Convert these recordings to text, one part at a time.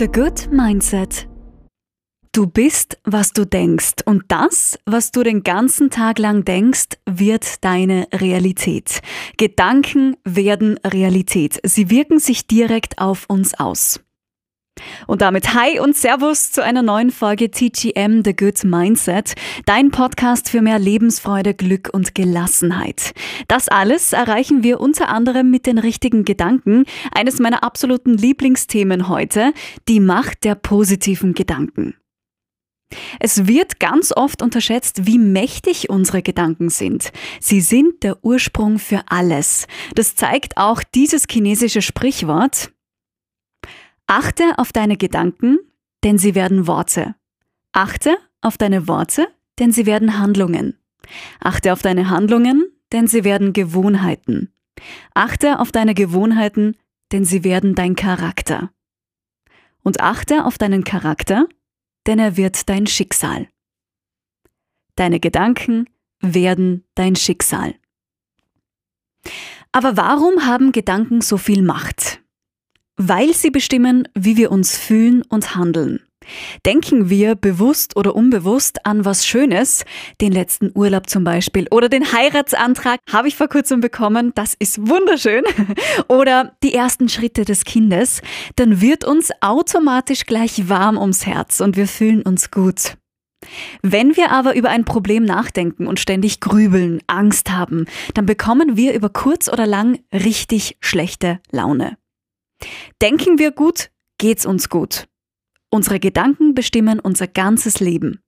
The Good Mindset. Du bist, was du denkst und das, was du den ganzen Tag lang denkst, wird deine Realität. Gedanken werden Realität. Sie wirken sich direkt auf uns aus. Und damit Hi und Servus zu einer neuen Folge TGM The Good Mindset, dein Podcast für mehr Lebensfreude, Glück und Gelassenheit. Das alles erreichen wir unter anderem mit den richtigen Gedanken, eines meiner absoluten Lieblingsthemen heute, die Macht der positiven Gedanken. Es wird ganz oft unterschätzt, wie mächtig unsere Gedanken sind. Sie sind der Ursprung für alles. Das zeigt auch dieses chinesische Sprichwort, Achte auf deine Gedanken, denn sie werden Worte. Achte auf deine Worte, denn sie werden Handlungen. Achte auf deine Handlungen, denn sie werden Gewohnheiten. Achte auf deine Gewohnheiten, denn sie werden dein Charakter. Und achte auf deinen Charakter, denn er wird dein Schicksal. Deine Gedanken werden dein Schicksal. Aber warum haben Gedanken so viel Macht? Weil sie bestimmen, wie wir uns fühlen und handeln. Denken wir bewusst oder unbewusst an was Schönes, den letzten Urlaub zum Beispiel oder den Heiratsantrag habe ich vor kurzem bekommen, das ist wunderschön, oder die ersten Schritte des Kindes, dann wird uns automatisch gleich warm ums Herz und wir fühlen uns gut. Wenn wir aber über ein Problem nachdenken und ständig grübeln, Angst haben, dann bekommen wir über kurz oder lang richtig schlechte Laune. Denken wir gut, geht's uns gut. Unsere Gedanken bestimmen unser ganzes Leben.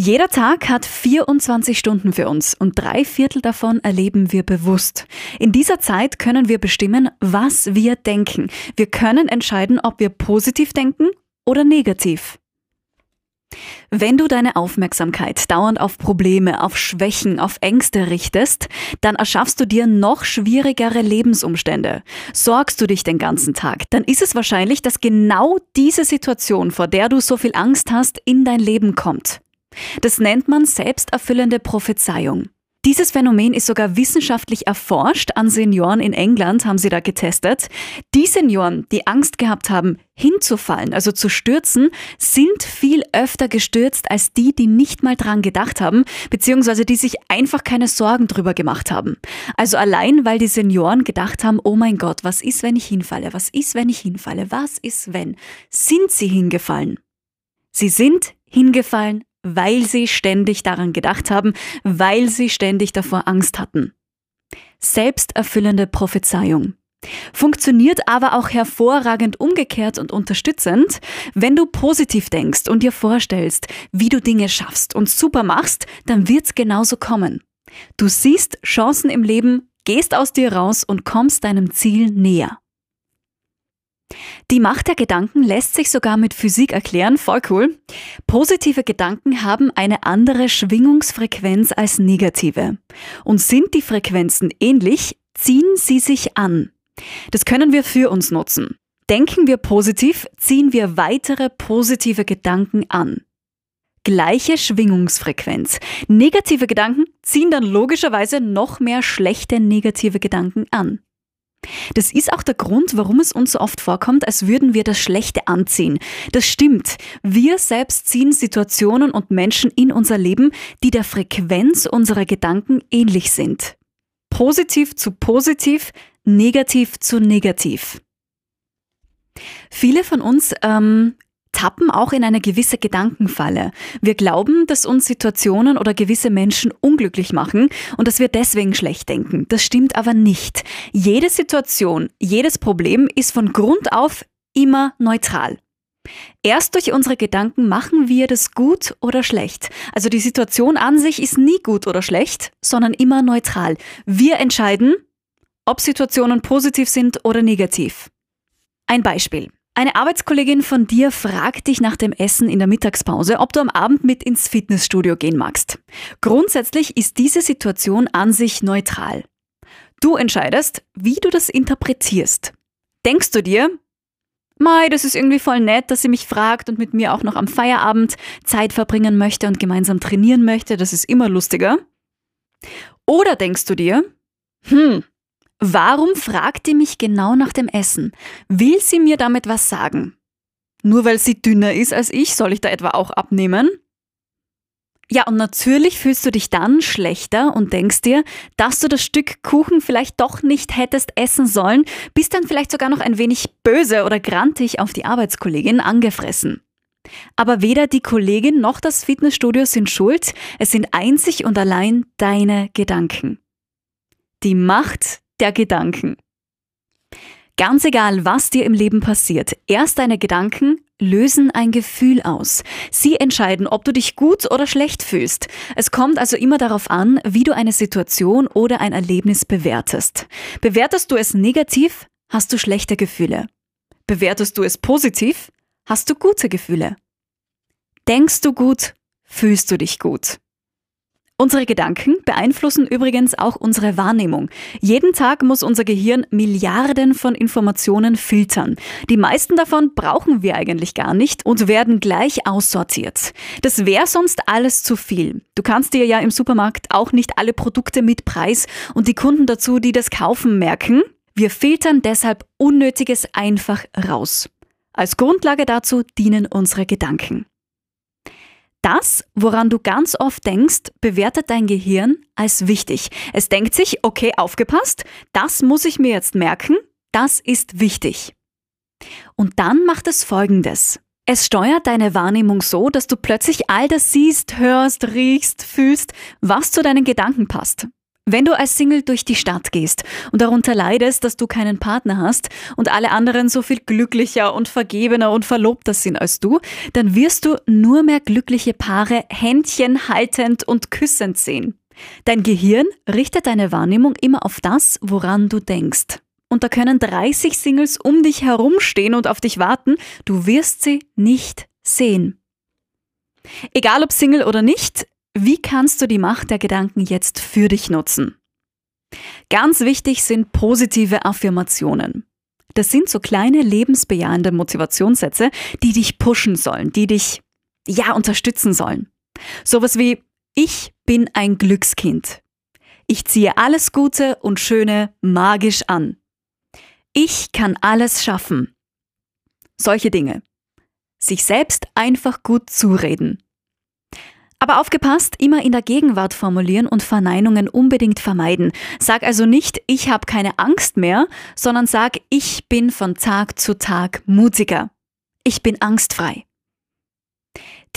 Jeder Tag hat 24 Stunden für uns und drei Viertel davon erleben wir bewusst. In dieser Zeit können wir bestimmen, was wir denken. Wir können entscheiden, ob wir positiv denken oder negativ. Wenn du deine Aufmerksamkeit dauernd auf Probleme, auf Schwächen, auf Ängste richtest, dann erschaffst du dir noch schwierigere Lebensumstände. Sorgst du dich den ganzen Tag, dann ist es wahrscheinlich, dass genau diese Situation, vor der du so viel Angst hast, in dein Leben kommt. Das nennt man selbsterfüllende Prophezeiung. Dieses Phänomen ist sogar wissenschaftlich erforscht. An Senioren in England haben sie da getestet. Die Senioren, die Angst gehabt haben, hinzufallen, also zu stürzen, sind viel öfter gestürzt als die, die nicht mal dran gedacht haben, beziehungsweise die sich einfach keine Sorgen drüber gemacht haben. Also allein, weil die Senioren gedacht haben, oh mein Gott, was ist, wenn ich hinfalle? Was ist, wenn ich hinfalle? Was ist, wenn? Sind sie hingefallen? Sie sind hingefallen, weil sie ständig daran gedacht haben, weil sie ständig davor Angst hatten. Selbsterfüllende Prophezeiung. Funktioniert aber auch hervorragend umgekehrt und unterstützend, wenn du positiv denkst und dir vorstellst, wie du Dinge schaffst und super machst, dann wird's genauso kommen. Du siehst Chancen im Leben, gehst aus dir raus und kommst deinem Ziel näher. Die Macht der Gedanken lässt sich sogar mit Physik erklären, voll cool. Positive Gedanken haben eine andere Schwingungsfrequenz als negative. Und sind die Frequenzen ähnlich, ziehen sie sich an. Das können wir für uns nutzen. Denken wir positiv, ziehen wir weitere positive Gedanken an. Gleiche Schwingungsfrequenz. Negative Gedanken ziehen dann logischerweise noch mehr schlechte negative Gedanken an. Das ist auch der Grund, warum es uns so oft vorkommt, als würden wir das Schlechte anziehen. Das stimmt. Wir selbst ziehen Situationen und Menschen in unser Leben, die der Frequenz unserer Gedanken ähnlich sind. Positiv zu positiv, negativ zu negativ. Viele von uns ähm, tappen auch in eine gewisse Gedankenfalle. Wir glauben, dass uns Situationen oder gewisse Menschen unglücklich machen und dass wir deswegen schlecht denken. Das stimmt aber nicht. Jede Situation, jedes Problem ist von Grund auf immer neutral. Erst durch unsere Gedanken machen wir das gut oder schlecht. Also die Situation an sich ist nie gut oder schlecht, sondern immer neutral. Wir entscheiden, ob Situationen positiv sind oder negativ. Ein Beispiel. Eine Arbeitskollegin von dir fragt dich nach dem Essen in der Mittagspause, ob du am Abend mit ins Fitnessstudio gehen magst. Grundsätzlich ist diese Situation an sich neutral. Du entscheidest, wie du das interpretierst. Denkst du dir, Mai, das ist irgendwie voll nett, dass sie mich fragt und mit mir auch noch am Feierabend Zeit verbringen möchte und gemeinsam trainieren möchte, das ist immer lustiger. Oder denkst du dir, hm, Warum fragt die mich genau nach dem Essen? Will sie mir damit was sagen? Nur weil sie dünner ist als ich, soll ich da etwa auch abnehmen? Ja, und natürlich fühlst du dich dann schlechter und denkst dir, dass du das Stück Kuchen vielleicht doch nicht hättest essen sollen, bist dann vielleicht sogar noch ein wenig böse oder grantig auf die Arbeitskollegin angefressen. Aber weder die Kollegin noch das Fitnessstudio sind schuld, es sind einzig und allein deine Gedanken. Die Macht der Gedanken. Ganz egal, was dir im Leben passiert, erst deine Gedanken lösen ein Gefühl aus. Sie entscheiden, ob du dich gut oder schlecht fühlst. Es kommt also immer darauf an, wie du eine Situation oder ein Erlebnis bewertest. Bewertest du es negativ, hast du schlechte Gefühle. Bewertest du es positiv, hast du gute Gefühle. Denkst du gut, fühlst du dich gut. Unsere Gedanken beeinflussen übrigens auch unsere Wahrnehmung. Jeden Tag muss unser Gehirn Milliarden von Informationen filtern. Die meisten davon brauchen wir eigentlich gar nicht und werden gleich aussortiert. Das wäre sonst alles zu viel. Du kannst dir ja im Supermarkt auch nicht alle Produkte mit Preis und die Kunden dazu, die das kaufen, merken. Wir filtern deshalb Unnötiges einfach raus. Als Grundlage dazu dienen unsere Gedanken. Das, woran du ganz oft denkst, bewertet dein Gehirn als wichtig. Es denkt sich, okay, aufgepasst, das muss ich mir jetzt merken, das ist wichtig. Und dann macht es Folgendes. Es steuert deine Wahrnehmung so, dass du plötzlich all das siehst, hörst, riechst, fühlst, was zu deinen Gedanken passt. Wenn du als Single durch die Stadt gehst und darunter leidest, dass du keinen Partner hast und alle anderen so viel glücklicher und vergebener und verlobter sind als du, dann wirst du nur mehr glückliche Paare Händchen haltend und küssend sehen. Dein Gehirn richtet deine Wahrnehmung immer auf das, woran du denkst. Und da können 30 Singles um dich herumstehen und auf dich warten, du wirst sie nicht sehen. Egal ob Single oder nicht, wie kannst du die Macht der Gedanken jetzt für dich nutzen? Ganz wichtig sind positive Affirmationen. Das sind so kleine lebensbejahende Motivationssätze, die dich pushen sollen, die dich ja unterstützen sollen. Sowas wie ich bin ein Glückskind. Ich ziehe alles Gute und Schöne magisch an. Ich kann alles schaffen. Solche Dinge. Sich selbst einfach gut zureden. Aber aufgepasst, immer in der Gegenwart formulieren und Verneinungen unbedingt vermeiden. Sag also nicht, ich habe keine Angst mehr, sondern sag, ich bin von Tag zu Tag mutiger. Ich bin angstfrei.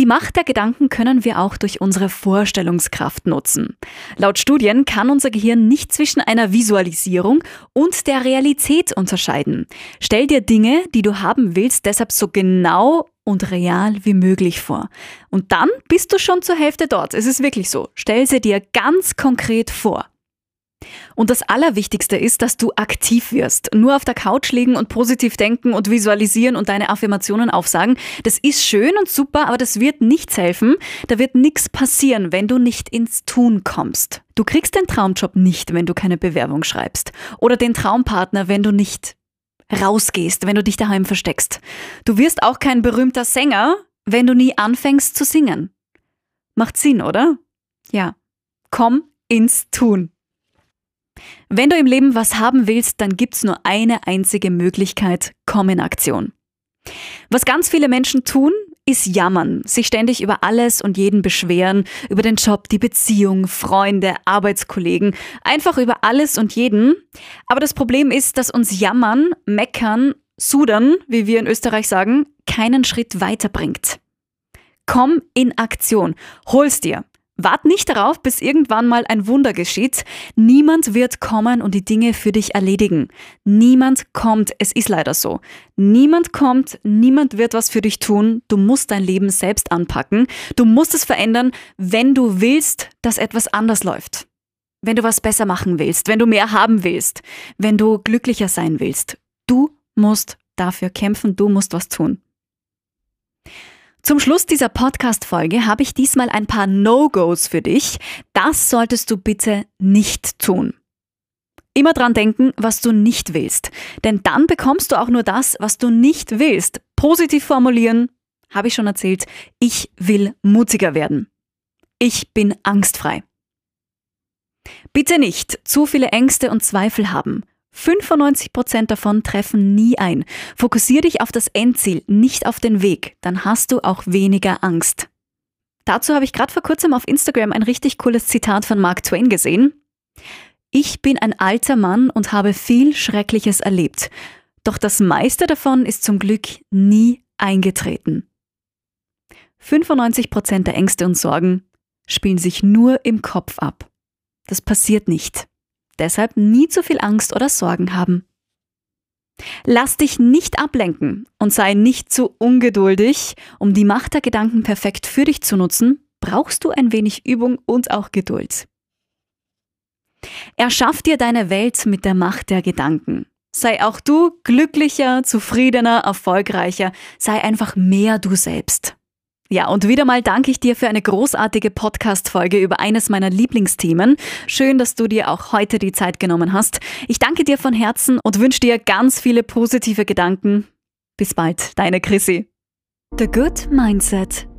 Die Macht der Gedanken können wir auch durch unsere Vorstellungskraft nutzen. Laut Studien kann unser Gehirn nicht zwischen einer Visualisierung und der Realität unterscheiden. Stell dir Dinge, die du haben willst, deshalb so genau und real wie möglich vor. Und dann bist du schon zur Hälfte dort. Es ist wirklich so. Stell sie dir ganz konkret vor. Und das Allerwichtigste ist, dass du aktiv wirst. Nur auf der Couch liegen und positiv denken und visualisieren und deine Affirmationen aufsagen, das ist schön und super, aber das wird nichts helfen. Da wird nichts passieren, wenn du nicht ins Tun kommst. Du kriegst den Traumjob nicht, wenn du keine Bewerbung schreibst. Oder den Traumpartner, wenn du nicht rausgehst, wenn du dich daheim versteckst. Du wirst auch kein berühmter Sänger, wenn du nie anfängst zu singen. Macht Sinn, oder? Ja. Komm ins Tun. Wenn du im Leben was haben willst, dann gibt's nur eine einzige Möglichkeit, komm in Aktion. Was ganz viele Menschen tun, ist jammern, sich ständig über alles und jeden beschweren, über den Job, die Beziehung, Freunde, Arbeitskollegen, einfach über alles und jeden. Aber das Problem ist, dass uns jammern, meckern, sudern, wie wir in Österreich sagen, keinen Schritt weiterbringt. Komm in Aktion, hol's dir. Wart nicht darauf, bis irgendwann mal ein Wunder geschieht. Niemand wird kommen und die Dinge für dich erledigen. Niemand kommt, es ist leider so. Niemand kommt, niemand wird was für dich tun. Du musst dein Leben selbst anpacken. Du musst es verändern, wenn du willst, dass etwas anders läuft. Wenn du was besser machen willst, wenn du mehr haben willst, wenn du glücklicher sein willst. Du musst dafür kämpfen, du musst was tun. Zum Schluss dieser Podcast-Folge habe ich diesmal ein paar No-Gos für dich. Das solltest du bitte nicht tun. Immer dran denken, was du nicht willst. Denn dann bekommst du auch nur das, was du nicht willst. Positiv formulieren, habe ich schon erzählt, ich will mutiger werden. Ich bin angstfrei. Bitte nicht zu viele Ängste und Zweifel haben. 95% davon treffen nie ein. Fokussier dich auf das Endziel, nicht auf den Weg, dann hast du auch weniger Angst. Dazu habe ich gerade vor kurzem auf Instagram ein richtig cooles Zitat von Mark Twain gesehen. Ich bin ein alter Mann und habe viel Schreckliches erlebt, doch das meiste davon ist zum Glück nie eingetreten. 95% der Ängste und Sorgen spielen sich nur im Kopf ab. Das passiert nicht. Deshalb nie zu viel Angst oder Sorgen haben. Lass dich nicht ablenken und sei nicht zu ungeduldig. Um die Macht der Gedanken perfekt für dich zu nutzen, brauchst du ein wenig Übung und auch Geduld. Erschaff dir deine Welt mit der Macht der Gedanken. Sei auch du glücklicher, zufriedener, erfolgreicher, sei einfach mehr du selbst. Ja, und wieder mal danke ich dir für eine großartige Podcast-Folge über eines meiner Lieblingsthemen. Schön, dass du dir auch heute die Zeit genommen hast. Ich danke dir von Herzen und wünsche dir ganz viele positive Gedanken. Bis bald, deine Chrissy. The Good Mindset